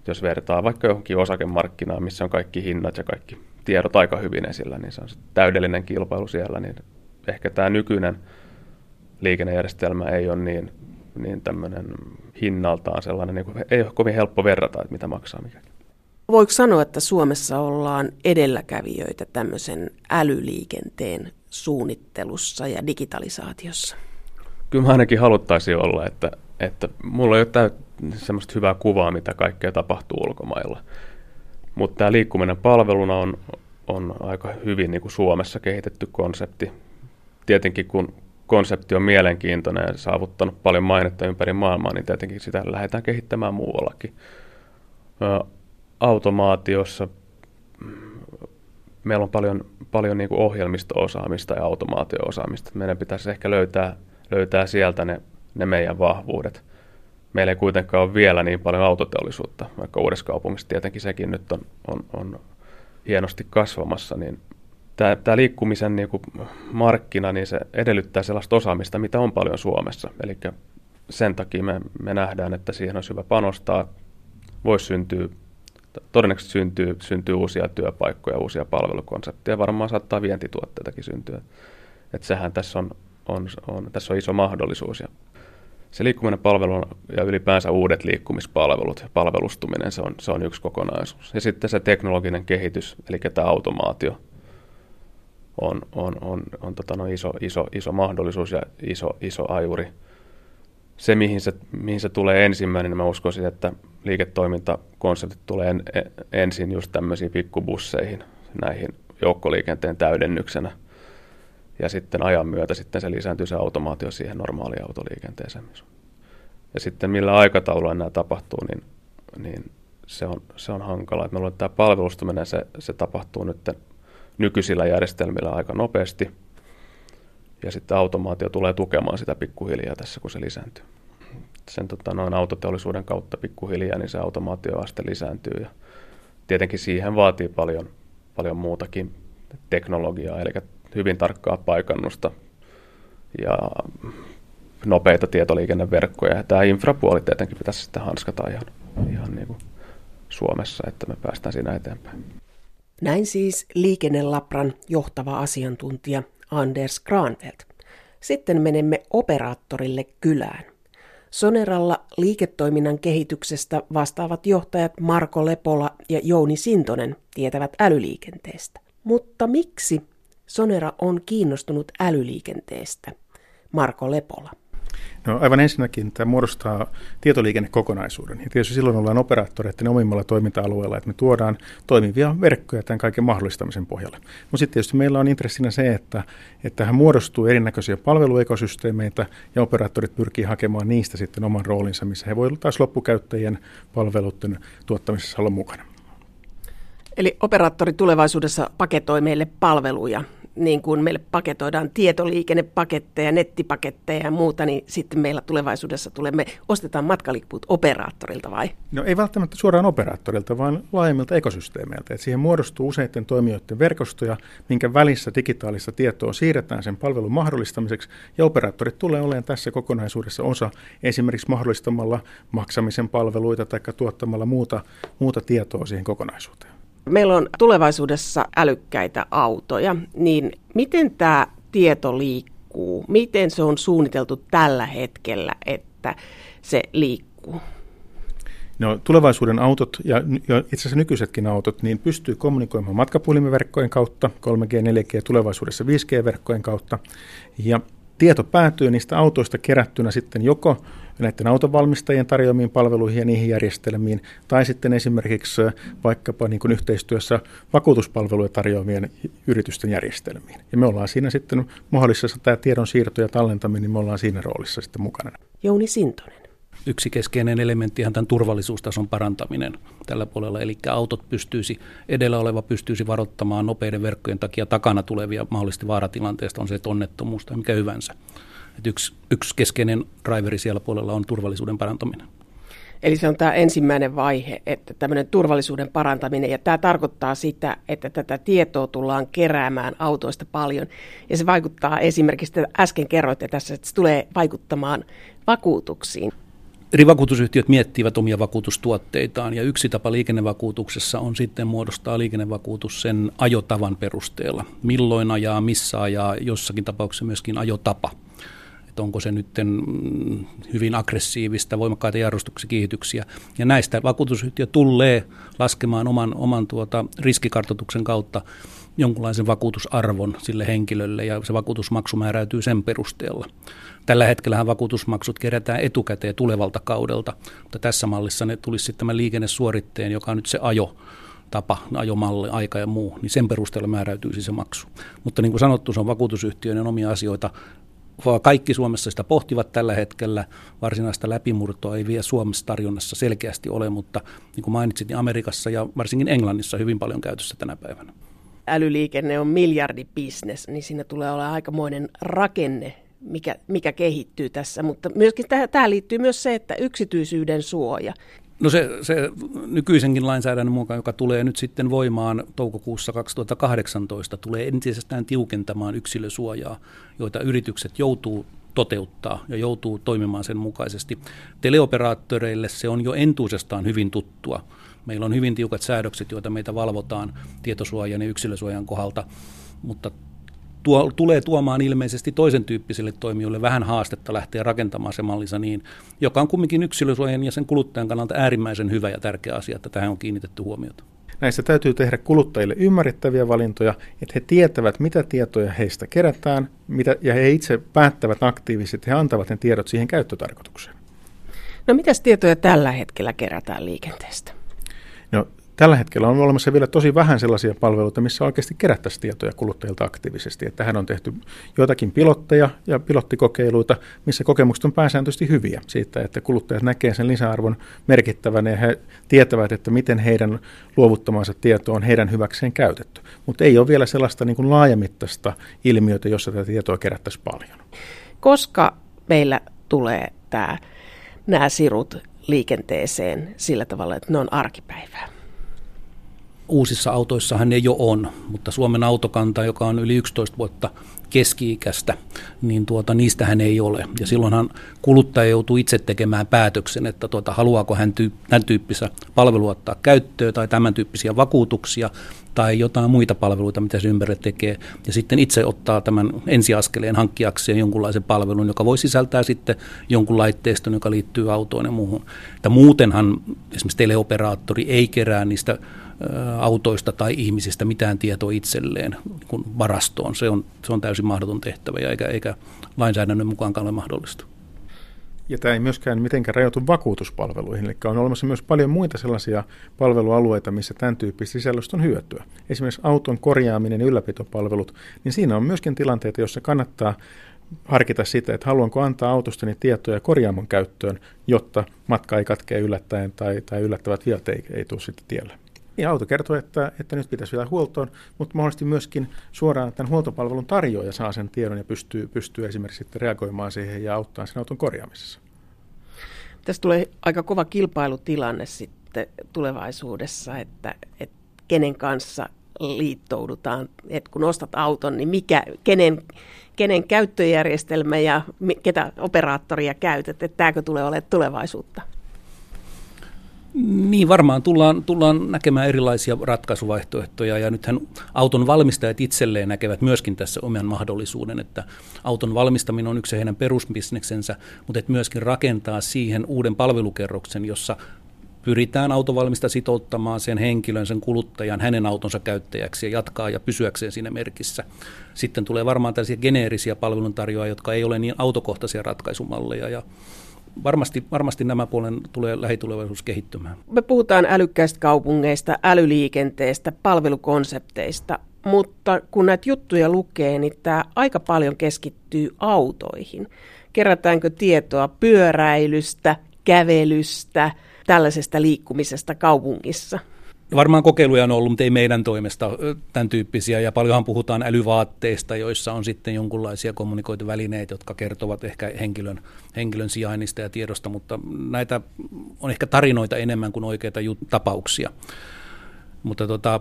jos vertaa vaikka johonkin osakemarkkinaan, missä on kaikki hinnat ja kaikki tiedot aika hyvin esillä, niin se on se täydellinen kilpailu siellä, niin ehkä tämä nykyinen liikennejärjestelmä ei ole niin, niin tämmöinen hinnaltaan sellainen, niin kuin, ei ole kovin helppo verrata, että mitä maksaa mikäkin. Voiko sanoa, että Suomessa ollaan edelläkävijöitä tämmöisen älyliikenteen suunnittelussa ja digitalisaatiossa? Kyllä mä ainakin haluttaisiin olla, että, että mulla ei ole semmoista hyvää kuvaa, mitä kaikkea tapahtuu ulkomailla. Mutta tämä liikkuminen palveluna on, on aika hyvin niin kuin Suomessa kehitetty konsepti. Tietenkin kun konsepti on mielenkiintoinen ja saavuttanut paljon mainetta ympäri maailmaa, niin tietenkin sitä lähdetään kehittämään muuallakin. Ö, automaatiossa meillä on paljon, paljon niin kuin ohjelmisto-osaamista ja automaatio-osaamista. Meidän pitäisi ehkä löytää, löytää sieltä ne, ne meidän vahvuudet meillä ei kuitenkaan ole vielä niin paljon autoteollisuutta, vaikka uudessa kaupungissa tietenkin sekin nyt on, on, on hienosti kasvamassa, niin tämä, tämä liikkumisen niin kuin markkina, niin se edellyttää sellaista osaamista, mitä on paljon Suomessa. Eli sen takia me, me nähdään, että siihen on hyvä panostaa. Voisi syntyä, todennäköisesti syntyy, syntyy uusia työpaikkoja, uusia palvelukonsepteja, varmaan saattaa vientituotteitakin syntyä. Että sehän tässä on, on, on, tässä on iso mahdollisuus ja se liikkuminen palvelu ja ylipäänsä uudet liikkumispalvelut ja palvelustuminen, se on, se on yksi kokonaisuus. Ja sitten se teknologinen kehitys, eli tämä automaatio, on, on, on, on tota no iso, iso, iso mahdollisuus ja iso, iso ajuri. Se, mihin se, mihin se tulee ensimmäinen, niin mä uskoisin, että liiketoimintakonseptit tulee en, ensin just tämmöisiin pikkubusseihin, näihin joukkoliikenteen täydennyksenä – ja sitten ajan myötä sitten se lisääntyy se automaatio siihen normaaliin autoliikenteeseen. Ja sitten millä aikataululla nämä tapahtuu, niin, niin se, on, se on hankala. Meillä on tämä palvelustuminen, se, se tapahtuu nyt nykyisillä järjestelmillä aika nopeasti. Ja sitten automaatio tulee tukemaan sitä pikkuhiljaa tässä, kun se lisääntyy. Sen tota, noin autoteollisuuden kautta pikkuhiljaa, niin se automaatioaste lisääntyy. Ja tietenkin siihen vaatii paljon, paljon muutakin teknologiaa, eli hyvin tarkkaa paikannusta ja nopeita tietoliikenneverkkoja. Ja tämä infrapuoli tietenkin pitäisi sitten hanskata ihan, ihan niin kuin Suomessa, että me päästään siinä eteenpäin. Näin siis liikennelabran johtava asiantuntija Anders Granfeldt. Sitten menemme operaattorille kylään. Soneralla liiketoiminnan kehityksestä vastaavat johtajat Marko Lepola ja Jouni Sintonen tietävät älyliikenteestä. Mutta miksi Sonera on kiinnostunut älyliikenteestä? Marko Lepola. No aivan ensinnäkin tämä muodostaa tietoliikennekokonaisuuden. Ja tietysti silloin ollaan operaattoreiden omimmalla toiminta-alueella, että me tuodaan toimivia verkkoja tämän kaiken mahdollistamisen pohjalle. Mutta sitten tietysti meillä on intressinä se, että, että tähän muodostuu erinäköisiä palveluekosysteemeitä ja operaattorit pyrkii hakemaan niistä sitten oman roolinsa, missä he voivat taas loppukäyttäjien palveluiden tuottamisessa olla mukana. Eli operaattori tulevaisuudessa paketoi meille palveluja niin kuin meille paketoidaan tietoliikennepaketteja, nettipaketteja ja muuta, niin sitten meillä tulevaisuudessa tulemme, ostetaan matkaliput operaattorilta vai? No ei välttämättä suoraan operaattorilta, vaan laajemmilta ekosysteemeiltä. Et siihen muodostuu useiden toimijoiden verkostoja, minkä välissä digitaalista tietoa siirretään sen palvelun mahdollistamiseksi, ja operaattorit tulee olemaan tässä kokonaisuudessa osa esimerkiksi mahdollistamalla maksamisen palveluita tai tuottamalla muuta, muuta tietoa siihen kokonaisuuteen. Meillä on tulevaisuudessa älykkäitä autoja, niin miten tämä tieto liikkuu? Miten se on suunniteltu tällä hetkellä, että se liikkuu? No, tulevaisuuden autot ja itse asiassa nykyisetkin autot niin pystyy kommunikoimaan matkapuhelimeverkkojen kautta, 3G, 4G, tulevaisuudessa 5G-verkkojen kautta. Ja tieto päätyy niistä autoista kerättynä sitten joko näiden autonvalmistajien tarjoamiin palveluihin ja niihin järjestelmiin, tai sitten esimerkiksi vaikkapa niin kuin yhteistyössä vakuutuspalveluja tarjoamien yritysten järjestelmiin. Ja me ollaan siinä sitten mahdollisessa tämä tiedon siirto ja tallentaminen, niin me ollaan siinä roolissa sitten mukana. Jouni Sintonen yksi keskeinen elementti ihan tämän turvallisuustason parantaminen tällä puolella. Eli autot pystyisi, edellä oleva pystyisi varoittamaan nopeiden verkkojen takia takana tulevia mahdollisesti vaaratilanteesta, on se onnettomuus tai mikä hyvänsä. Et yksi, yksi keskeinen driveri siellä puolella on turvallisuuden parantaminen. Eli se on tämä ensimmäinen vaihe, että tämmöinen turvallisuuden parantaminen, ja tämä tarkoittaa sitä, että tätä tietoa tullaan keräämään autoista paljon, ja se vaikuttaa esimerkiksi, äsken kerroitte tässä, että se tulee vaikuttamaan vakuutuksiin. Eri vakuutusyhtiöt miettivät omia vakuutustuotteitaan ja yksi tapa liikennevakuutuksessa on sitten muodostaa liikennevakuutus sen ajotavan perusteella. Milloin ajaa, missä ajaa, jossakin tapauksessa myöskin ajotapa. Että onko se nyt mm, hyvin aggressiivista, voimakkaita jarrustuksikiihityksiä. Ja näistä vakuutusyhtiö tulee laskemaan oman, oman tuota riskikartoituksen kautta jonkunlaisen vakuutusarvon sille henkilölle ja se vakuutusmaksu määräytyy sen perusteella. Tällä hetkellä vakuutusmaksut kerätään etukäteen tulevalta kaudelta, mutta tässä mallissa ne tulisi sitten tämän liikennesuoritteen, joka on nyt se ajo, tapa, ajomalli, aika ja muu, niin sen perusteella määräytyisi se maksu. Mutta niin kuin sanottu, se on vakuutusyhtiöiden omia asioita. Kaikki Suomessa sitä pohtivat tällä hetkellä. Varsinaista läpimurtoa ei vielä Suomessa tarjonnassa selkeästi ole, mutta niin kuin mainitsit, niin Amerikassa ja varsinkin Englannissa hyvin paljon käytössä tänä päivänä. Älyliikenne on miljardibisnes, niin siinä tulee olla aikamoinen rakenne mikä, mikä kehittyy tässä, mutta myöskin tähän liittyy myös se, että yksityisyyden suoja. No se, se nykyisenkin lainsäädännön mukaan, joka tulee nyt sitten voimaan toukokuussa 2018, tulee entisestään tiukentamaan yksilösuojaa, joita yritykset joutuu toteuttaa ja joutuu toimimaan sen mukaisesti. Teleoperaattoreille se on jo entuudestaan hyvin tuttua. Meillä on hyvin tiukat säädökset, joita meitä valvotaan tietosuojan ja yksilösuojan kohdalta, mutta tuo, tulee tuomaan ilmeisesti toisen tyyppisille toimijoille vähän haastetta lähteä rakentamaan se mallinsa niin, joka on kumminkin yksilösuojan ja sen kuluttajan kannalta äärimmäisen hyvä ja tärkeä asia, että tähän on kiinnitetty huomiota. Näissä täytyy tehdä kuluttajille ymmärrettäviä valintoja, että he tietävät, mitä tietoja heistä kerätään, mitä, ja he itse päättävät aktiivisesti, he antavat ne tiedot siihen käyttötarkoitukseen. No mitäs tietoja tällä hetkellä kerätään liikenteestä? No Tällä hetkellä on olemassa vielä tosi vähän sellaisia palveluita, missä oikeasti kerättäisiin tietoja kuluttajilta aktiivisesti. Että tähän on tehty joitakin pilotteja ja pilottikokeiluita, missä kokemukset on pääsääntöisesti hyviä siitä, että kuluttajat näkee sen lisäarvon merkittävänä ja he tietävät, että miten heidän luovuttamansa tieto on heidän hyväkseen käytetty. Mutta ei ole vielä sellaista niin kuin laajamittaista ilmiötä, jossa tätä tietoa kerättäisiin paljon. Koska meillä tulee tämä, nämä sirut liikenteeseen sillä tavalla, että ne on arkipäivää? Uusissa autoissahan ne jo on, mutta Suomen autokanta, joka on yli 11 vuotta keski-ikäistä, niin tuota, niistähän ei ole. Ja silloinhan kuluttaja joutuu itse tekemään päätöksen, että tuota, haluaako hän tyy- tämän tyyppistä palvelua ottaa käyttöön tai tämän tyyppisiä vakuutuksia tai jotain muita palveluita, mitä se ympärille tekee. Ja sitten itse ottaa tämän ensiaskeleen hankkiakseen jonkunlaisen palvelun, joka voi sisältää sitten jonkun laitteiston, joka liittyy autoon ja muuhun. Että muutenhan esimerkiksi teleoperaattori ei kerää niistä autoista tai ihmisistä mitään tietoa itselleen kun varastoon. Se on, se on täysin mahdoton tehtävä ja eikä, eikä lainsäädännön mukaan ole mahdollista. Ja tämä ei myöskään mitenkään rajoitu vakuutuspalveluihin, eli on olemassa myös paljon muita sellaisia palvelualueita, missä tämän tyyppistä sisällöstä on hyötyä. Esimerkiksi auton korjaaminen ja ylläpitopalvelut, niin siinä on myöskin tilanteita, joissa kannattaa harkita sitä, että haluanko antaa autostani tietoja korjaamon käyttöön, jotta matka ei katkee yllättäen tai, tai yllättävät viat ei, ei tule sitten tielle. Niin auto kertoo, että, että nyt pitäisi vielä huoltoon, mutta mahdollisesti myöskin suoraan tämän huoltopalvelun tarjoaja saa sen tiedon ja pystyy, pystyy esimerkiksi sitten reagoimaan siihen ja auttaa sen auton korjaamisessa. Tässä tulee aika kova kilpailutilanne sitten tulevaisuudessa, että, että kenen kanssa liittoudutaan. että kun ostat auton, niin mikä, kenen, kenen käyttöjärjestelmä ja ketä operaattoria käytät, että tämäkö tulee olemaan tulevaisuutta? Niin, varmaan tullaan, tullaan näkemään erilaisia ratkaisuvaihtoehtoja ja nythän auton valmistajat itselleen näkevät myöskin tässä oman mahdollisuuden, että auton valmistaminen on yksi heidän perusbisneksensä, mutta että myöskin rakentaa siihen uuden palvelukerroksen, jossa pyritään autovalmista sitouttamaan sen henkilön, sen kuluttajan, hänen autonsa käyttäjäksi ja jatkaa ja pysyäkseen siinä merkissä. Sitten tulee varmaan tällaisia geneerisiä palveluntarjoajia, jotka ei ole niin autokohtaisia ratkaisumalleja ja varmasti, varmasti nämä puolen tulee lähitulevaisuus kehittymään. Me puhutaan älykkäistä kaupungeista, älyliikenteestä, palvelukonsepteista, mutta kun näitä juttuja lukee, niin tämä aika paljon keskittyy autoihin. Kerätäänkö tietoa pyöräilystä, kävelystä, tällaisesta liikkumisesta kaupungissa? Varmaan kokeiluja on ollut, mutta ei meidän toimesta tämän tyyppisiä. Ja paljonhan puhutaan älyvaatteista, joissa on sitten jonkunlaisia kommunikointivälineitä, jotka kertovat ehkä henkilön, henkilön sijainnista ja tiedosta, mutta näitä on ehkä tarinoita enemmän kuin oikeita tapauksia. Mutta tota,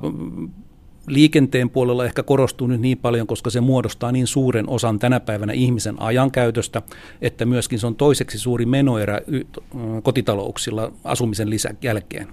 liikenteen puolella ehkä korostuu nyt niin paljon, koska se muodostaa niin suuren osan tänä päivänä ihmisen ajankäytöstä, että myöskin se on toiseksi suuri menoerä kotitalouksilla asumisen lisä jälkeen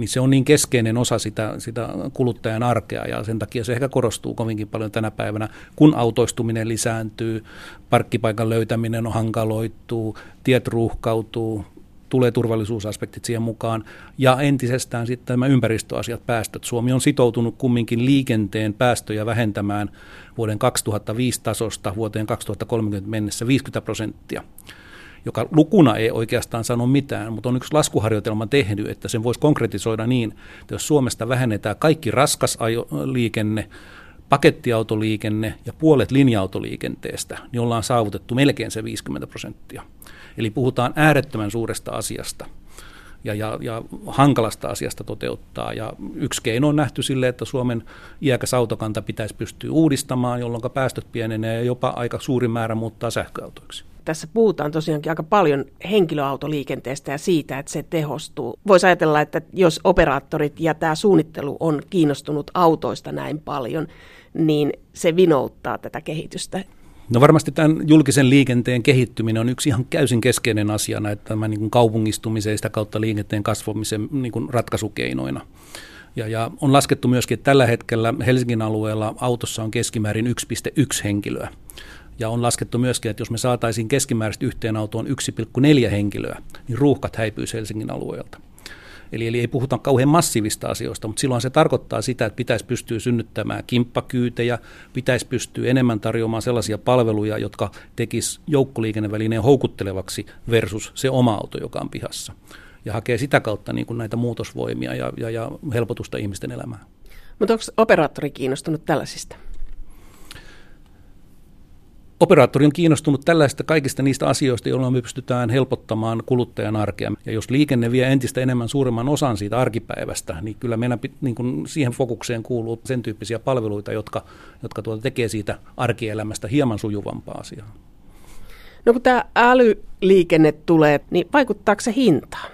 niin se on niin keskeinen osa sitä, sitä kuluttajan arkea ja sen takia se ehkä korostuu kovinkin paljon tänä päivänä, kun autoistuminen lisääntyy, parkkipaikan löytäminen on hankaloittuu, tiet ruuhkautuu, tulee turvallisuusaspektit siihen mukaan ja entisestään sitten nämä ympäristöasiat, päästöt. Suomi on sitoutunut kumminkin liikenteen päästöjä vähentämään vuoden 2005 tasosta vuoteen 2030 mennessä 50 prosenttia joka lukuna ei oikeastaan sano mitään, mutta on yksi laskuharjoitelma tehnyt, että sen voisi konkretisoida niin, että jos Suomesta vähennetään kaikki raskas liikenne, pakettiautoliikenne ja puolet linja-autoliikenteestä, niin ollaan saavutettu melkein se 50 prosenttia. Eli puhutaan äärettömän suuresta asiasta ja, ja, ja hankalasta asiasta toteuttaa. Ja yksi keino on nähty sille, että Suomen iäkäs autokanta pitäisi pystyä uudistamaan, jolloin päästöt pienenee ja jopa aika suuri määrä muuttaa sähköautoiksi tässä puhutaan tosiaankin aika paljon henkilöautoliikenteestä ja siitä, että se tehostuu. Voisi ajatella, että jos operaattorit ja tämä suunnittelu on kiinnostunut autoista näin paljon, niin se vinouttaa tätä kehitystä. No varmasti tämän julkisen liikenteen kehittyminen on yksi ihan käysin keskeinen asia näitä tämän niin kaupungistumisen ja sitä kautta liikenteen kasvamisen niin kuin ratkaisukeinoina. Ja, ja on laskettu myöskin, että tällä hetkellä Helsingin alueella autossa on keskimäärin 1,1 henkilöä. Ja on laskettu myöskin, että jos me saataisiin keskimääräisesti yhteen autoon 1,4 henkilöä, niin ruuhkat häipyisi Helsingin alueelta. Eli, eli ei puhuta kauhean massiivista asioista, mutta silloin se tarkoittaa sitä, että pitäisi pystyä synnyttämään kimppakyytejä, pitäisi pystyä enemmän tarjoamaan sellaisia palveluja, jotka tekis joukkoliikennevälineen houkuttelevaksi versus se oma auto, joka on pihassa. ja hakee sitä kautta niin kuin näitä muutosvoimia ja, ja, ja helpotusta ihmisten elämään. Mutta onko operaattori kiinnostunut tällaisista? Operaattori on kiinnostunut tällaista kaikista niistä asioista, joilla me pystytään helpottamaan kuluttajan arkea. Ja jos liikenne vie entistä enemmän suuremman osan siitä arkipäivästä, niin kyllä meidän niin kuin siihen fokukseen kuuluu sen tyyppisiä palveluita, jotka, jotka tuota tekee siitä arkielämästä hieman sujuvampaa asiaa. No kun tämä älyliikenne tulee, niin vaikuttaako se hintaan?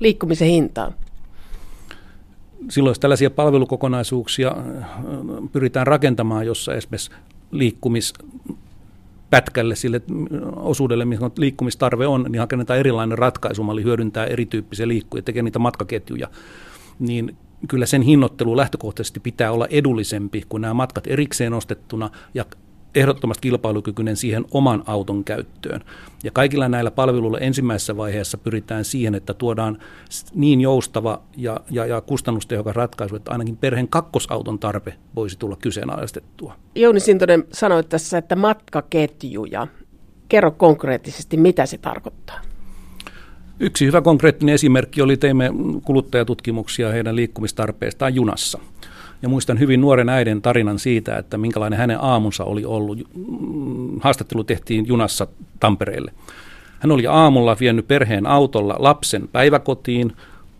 Liikkumisen hintaan? Silloin jos tällaisia palvelukokonaisuuksia pyritään rakentamaan, jossa esimerkiksi liikkumispätkälle, sille osuudelle, missä liikkumistarve on, niin hakennetaan erilainen ratkaisumalli, hyödyntää erityyppisiä liikkuja, tekee niitä matkaketjuja, niin kyllä sen hinnoittelu lähtökohtaisesti pitää olla edullisempi kuin nämä matkat erikseen ostettuna ja ehdottomasti kilpailukykyinen siihen oman auton käyttöön. Ja kaikilla näillä palveluilla ensimmäisessä vaiheessa pyritään siihen, että tuodaan niin joustava ja, ja, ja kustannustehokas ratkaisu, että ainakin perheen kakkosauton tarpe voisi tulla kyseenalaistettua. Jouni Sintonen sanoi tässä, että matkaketjuja. Kerro konkreettisesti, mitä se tarkoittaa. Yksi hyvä konkreettinen esimerkki oli, teimme kuluttajatutkimuksia heidän liikkumistarpeestaan junassa – ja muistan hyvin nuoren äiden tarinan siitä, että minkälainen hänen aamunsa oli ollut. Haastattelu tehtiin junassa Tampereelle. Hän oli aamulla vienyt perheen autolla lapsen päiväkotiin,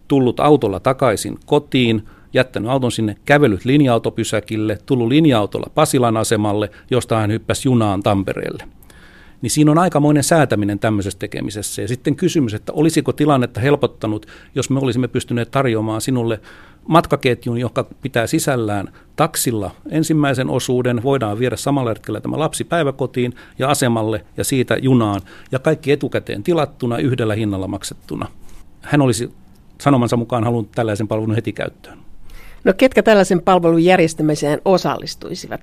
tullut autolla takaisin kotiin, jättänyt auton sinne, kävellyt linja-autopysäkille, tullut linja-autolla Pasilan asemalle, josta hän hyppäsi junaan Tampereelle. Niin siinä on aikamoinen säätäminen tämmöisessä tekemisessä. Ja sitten kysymys, että olisiko tilannetta helpottanut, jos me olisimme pystyneet tarjoamaan sinulle matkaketjun, joka pitää sisällään taksilla ensimmäisen osuuden, voidaan viedä samalla hetkellä tämä lapsi päiväkotiin ja asemalle ja siitä junaan ja kaikki etukäteen tilattuna yhdellä hinnalla maksettuna. Hän olisi sanomansa mukaan halunnut tällaisen palvelun heti käyttöön. No ketkä tällaisen palvelun järjestämiseen osallistuisivat?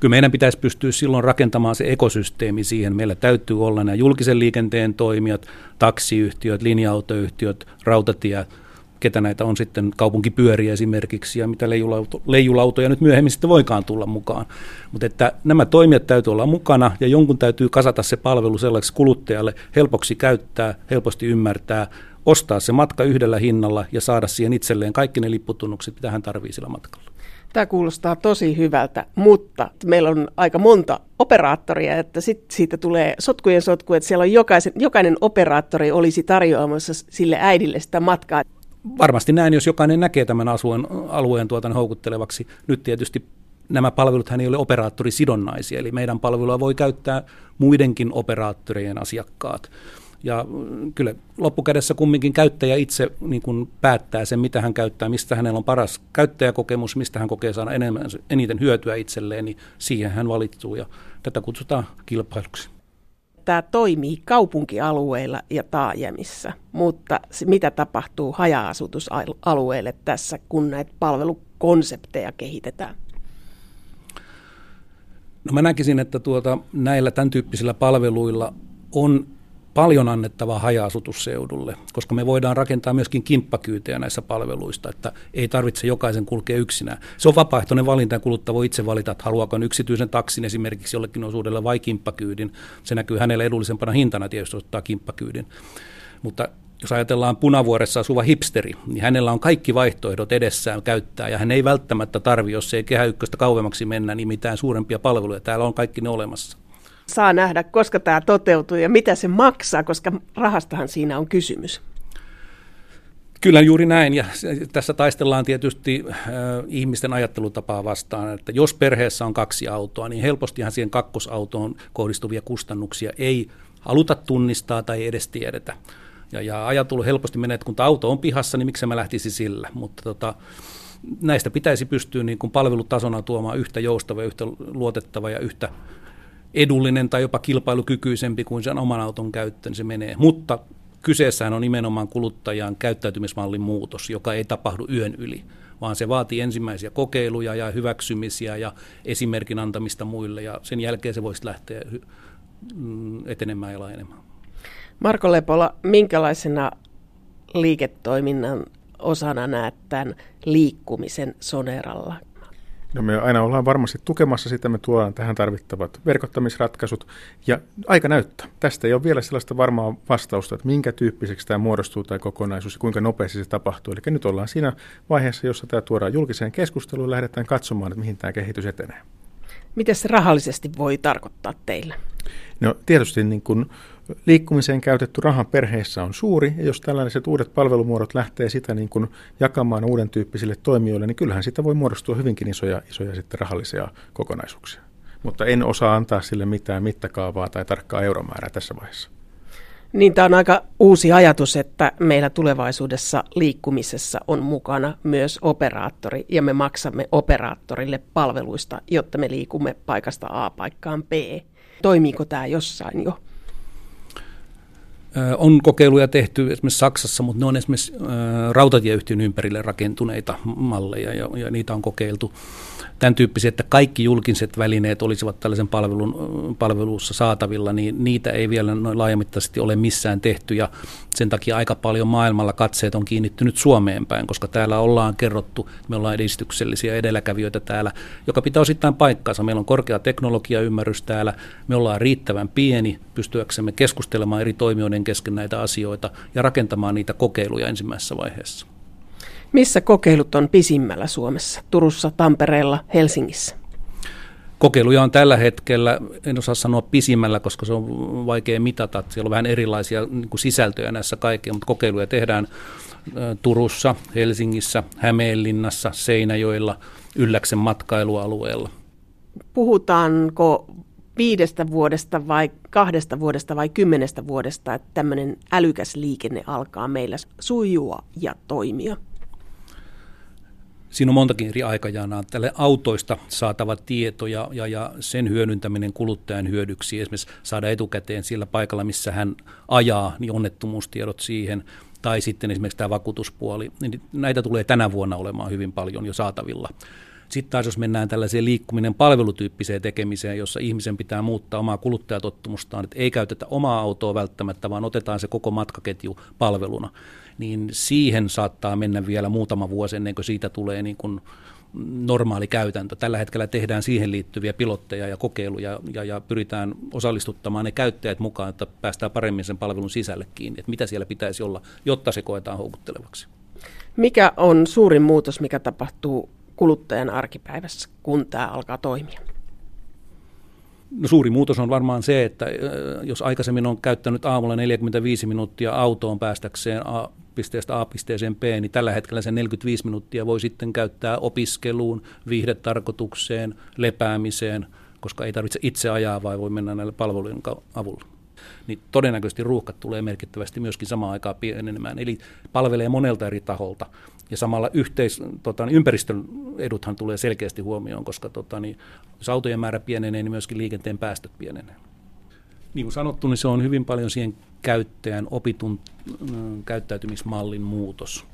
Kyllä meidän pitäisi pystyä silloin rakentamaan se ekosysteemi siihen. Meillä täytyy olla nämä julkisen liikenteen toimijat, taksiyhtiöt, linja-autoyhtiöt, rautatiet, ketä näitä on sitten kaupunkipyöriä esimerkiksi ja mitä leijulauto, leijulautoja nyt myöhemmin sitten voikaan tulla mukaan. Mutta että nämä toimijat täytyy olla mukana ja jonkun täytyy kasata se palvelu sellaiseksi kuluttajalle helpoksi käyttää, helposti ymmärtää, ostaa se matka yhdellä hinnalla ja saada siihen itselleen kaikki ne lipputunnukset, mitä hän tarvitsee sillä matkalla. Tämä kuulostaa tosi hyvältä, mutta meillä on aika monta operaattoria, että sit siitä tulee sotkujen sotku, että siellä on jokaisen, jokainen operaattori olisi tarjoamassa sille äidille sitä matkaa varmasti näin, jos jokainen näkee tämän alueen, alueen tuotan houkuttelevaksi. Nyt tietysti nämä palvelut ei ole operaattorisidonnaisia, eli meidän palvelua voi käyttää muidenkin operaattorien asiakkaat. Ja kyllä loppukädessä kumminkin käyttäjä itse niin kuin päättää sen, mitä hän käyttää, mistä hänellä on paras käyttäjäkokemus, mistä hän kokee saada enemmän, eniten hyötyä itselleen, niin siihen hän valittuu ja tätä kutsutaan kilpailuksi tämä toimii kaupunkialueilla ja taajamissa, mutta mitä tapahtuu haja-asutusalueille tässä, kun näitä palvelukonsepteja kehitetään? No mä näkisin, että tuota, näillä tämän tyyppisillä palveluilla on paljon annettavaa haja-asutusseudulle, koska me voidaan rakentaa myöskin kimppakyytejä näissä palveluista, että ei tarvitse jokaisen kulkea yksinään. Se on vapaaehtoinen valinta ja kuluttaja voi itse valita, että haluaako yksityisen taksin esimerkiksi jollekin osuudella vai kimppakyydin. Se näkyy hänelle edullisempana hintana tietysti ottaa kimppakyydin. Mutta jos ajatellaan punavuoressa asuva hipsteri, niin hänellä on kaikki vaihtoehdot edessään käyttää, ja hän ei välttämättä tarvi, jos ei kehä ykköstä kauemmaksi mennä, niin mitään suurempia palveluja. Täällä on kaikki ne olemassa saa nähdä, koska tämä toteutuu ja mitä se maksaa, koska rahastahan siinä on kysymys. Kyllä juuri näin, ja tässä taistellaan tietysti äh, ihmisten ajattelutapaa vastaan, että jos perheessä on kaksi autoa, niin helpostihan siihen kakkosautoon kohdistuvia kustannuksia ei haluta tunnistaa tai edes tiedetä. Ja, ja ajatelu helposti menee, että kun auto on pihassa, niin miksi mä lähtisi sillä, mutta tota, näistä pitäisi pystyä niin kuin palvelutasona tuomaan yhtä joustava, yhtä luotettava ja yhtä edullinen tai jopa kilpailukykyisempi kuin sen oman auton käyttö, niin se menee. Mutta kyseessähän on nimenomaan kuluttajan käyttäytymismallin muutos, joka ei tapahdu yön yli, vaan se vaatii ensimmäisiä kokeiluja ja hyväksymisiä ja esimerkin antamista muille, ja sen jälkeen se voisi lähteä mm, etenemään ja laajenemaan. Marko Lepola, minkälaisena liiketoiminnan osana näet tämän liikkumisen Soneralla? No me aina ollaan varmasti tukemassa sitä, me tuodaan tähän tarvittavat verkottamisratkaisut ja aika näyttää. Tästä ei ole vielä sellaista varmaa vastausta, että minkä tyyppiseksi tämä muodostuu tämä kokonaisuus ja kuinka nopeasti se tapahtuu. Eli nyt ollaan siinä vaiheessa, jossa tämä tuodaan julkiseen keskusteluun ja lähdetään katsomaan, että mihin tämä kehitys etenee. Miten se rahallisesti voi tarkoittaa teille? No tietysti niin kun liikkumiseen käytetty raha perheessä on suuri, ja jos tällaiset uudet palvelumuodot lähtee sitä niin kun jakamaan uuden tyyppisille toimijoille, niin kyllähän sitä voi muodostua hyvinkin isoja, isoja sitten rahallisia kokonaisuuksia. Mutta en osaa antaa sille mitään mittakaavaa tai tarkkaa euromäärää tässä vaiheessa. Niin tämä on aika uusi ajatus, että meillä tulevaisuudessa liikkumisessa on mukana myös operaattori ja me maksamme operaattorille palveluista, jotta me liikumme paikasta A paikkaan B. Toimiiko tämä jossain jo? On kokeiluja tehty esimerkiksi Saksassa, mutta ne on esimerkiksi rautatieyhtiön ympärille rakentuneita malleja ja, ja niitä on kokeiltu tämän tyyppisiä, että kaikki julkiset välineet olisivat tällaisen palvelun, palvelussa saatavilla, niin niitä ei vielä noin laajamittaisesti ole missään tehty ja sen takia aika paljon maailmalla katseet on kiinnittynyt Suomeen päin, koska täällä ollaan kerrottu, me ollaan edistyksellisiä edelläkävijöitä täällä, joka pitää osittain paikkaansa. Meillä on korkea teknologiaymmärrys täällä, me ollaan riittävän pieni pystyäksemme keskustelemaan eri toimijoiden kesken näitä asioita ja rakentamaan niitä kokeiluja ensimmäisessä vaiheessa. Missä kokeilut on pisimmällä Suomessa? Turussa, Tampereella, Helsingissä? Kokeiluja on tällä hetkellä, en osaa sanoa pisimmällä, koska se on vaikea mitata. Siellä on vähän erilaisia niin kuin sisältöjä näissä kaikkea, mutta kokeiluja tehdään Turussa, Helsingissä, Hämeenlinnassa, Seinäjoella, Ylläksen matkailualueella. Puhutaanko viidestä vuodesta vai kahdesta vuodesta vai kymmenestä vuodesta, että tämmöinen älykäs liikenne alkaa meillä sujua ja toimia? Siinä on montakin eri aikajanaa. Tälle autoista saatava tieto ja, ja, ja sen hyödyntäminen kuluttajan hyödyksi, esimerkiksi saada etukäteen sillä paikalla, missä hän ajaa, niin onnettomuustiedot siihen, tai sitten esimerkiksi tämä vakuutuspuoli. Niin näitä tulee tänä vuonna olemaan hyvin paljon jo saatavilla. Sitten taas jos mennään tällaiseen liikkuminen palvelutyyppiseen tekemiseen, jossa ihmisen pitää muuttaa omaa kuluttajatottumustaan, että ei käytetä omaa autoa välttämättä, vaan otetaan se koko matkaketju palveluna, niin siihen saattaa mennä vielä muutama vuosi ennen kuin siitä tulee niin kuin normaali käytäntö. Tällä hetkellä tehdään siihen liittyviä pilotteja ja kokeiluja ja, ja pyritään osallistuttamaan ne käyttäjät mukaan, että päästään paremmin sen palvelun sisälle kiinni, että mitä siellä pitäisi olla, jotta se koetaan houkuttelevaksi. Mikä on suurin muutos, mikä tapahtuu kuluttajan arkipäivässä, kun tämä alkaa toimia? No suuri muutos on varmaan se, että jos aikaisemmin on käyttänyt aamulla 45 minuuttia autoon päästäkseen A, pisteestä A pisteeseen B, niin tällä hetkellä sen 45 minuuttia voi sitten käyttää opiskeluun, viihdetarkoitukseen, lepäämiseen, koska ei tarvitse itse ajaa, vai voi mennä näille palvelujen avulla. Niin todennäköisesti ruuhkat tulee merkittävästi myöskin samaan aikaan pienenemään. Eli palvelee monelta eri taholta. Ja samalla yhteis, tota, niin ympäristön eduthan tulee selkeästi huomioon, koska tota, niin, jos autojen määrä pienenee, niin myöskin liikenteen päästöt pienenee. Niin kuin sanottu, niin se on hyvin paljon siihen käyttäjän opitun mm, käyttäytymismallin muutos.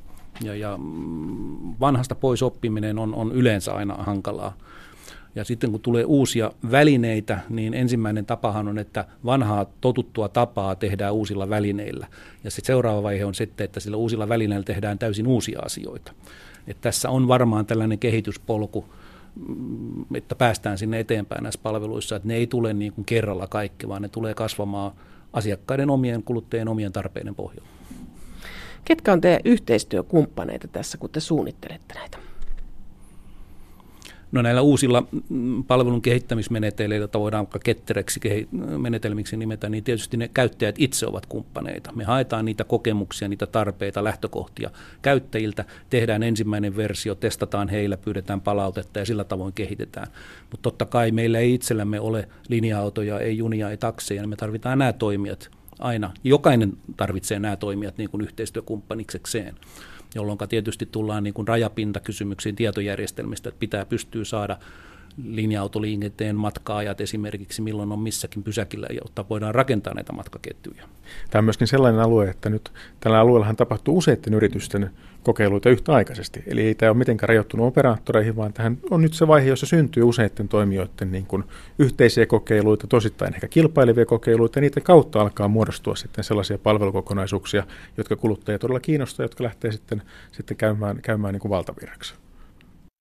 Ja, ja mm, vanhasta pois oppiminen on, on yleensä aina hankalaa. Ja sitten kun tulee uusia välineitä, niin ensimmäinen tapahan on, että vanhaa totuttua tapaa tehdään uusilla välineillä. Ja sitten seuraava vaihe on sitten, että sillä uusilla välineillä tehdään täysin uusia asioita. Et tässä on varmaan tällainen kehityspolku, mm, että päästään sinne eteenpäin näissä palveluissa, että ne ei tule niin kuin kerralla kaikki, vaan ne tulee kasvamaan asiakkaiden omien, kuluttajien omien tarpeiden pohjalta. Ketkä on teidän yhteistyökumppaneita tässä, kun te suunnittelette näitä? No näillä uusilla mm, palvelun kehittämismenetelmillä, voidaan vaikka kettereksi menetelmiksi nimetä, niin tietysti ne käyttäjät itse ovat kumppaneita. Me haetaan niitä kokemuksia, niitä tarpeita, lähtökohtia käyttäjiltä, tehdään ensimmäinen versio, testataan heillä, pyydetään palautetta ja sillä tavoin kehitetään. Mutta totta kai meillä ei itsellämme ole linja-autoja, ei junia, ei takseja, niin me tarvitaan nämä toimijat aina. Jokainen tarvitsee nämä toimijat niin kuin yhteistyökumppaniksekseen jolloin tietysti tullaan niin kuin rajapintakysymyksiin tietojärjestelmistä, että pitää pystyä saada linja-autoliikenteen matkaajat esimerkiksi, milloin on missäkin pysäkillä, jotta voidaan rakentaa näitä matkaketjuja. Tämä on myöskin sellainen alue, että nyt tällä alueellahan tapahtuu useiden yritysten kokeiluita yhtäaikaisesti. Eli ei tämä ole mitenkään rajoittunut operaattoreihin, vaan tähän on nyt se vaihe, jossa syntyy useiden toimijoiden niin kuin yhteisiä kokeiluita, tosittain ehkä kilpailevia kokeiluita, ja niiden kautta alkaa muodostua sitten sellaisia palvelukokonaisuuksia, jotka kuluttajia todella kiinnostaa, jotka lähtee sitten, sitten käymään, käymään niin kuin valtavirraksi.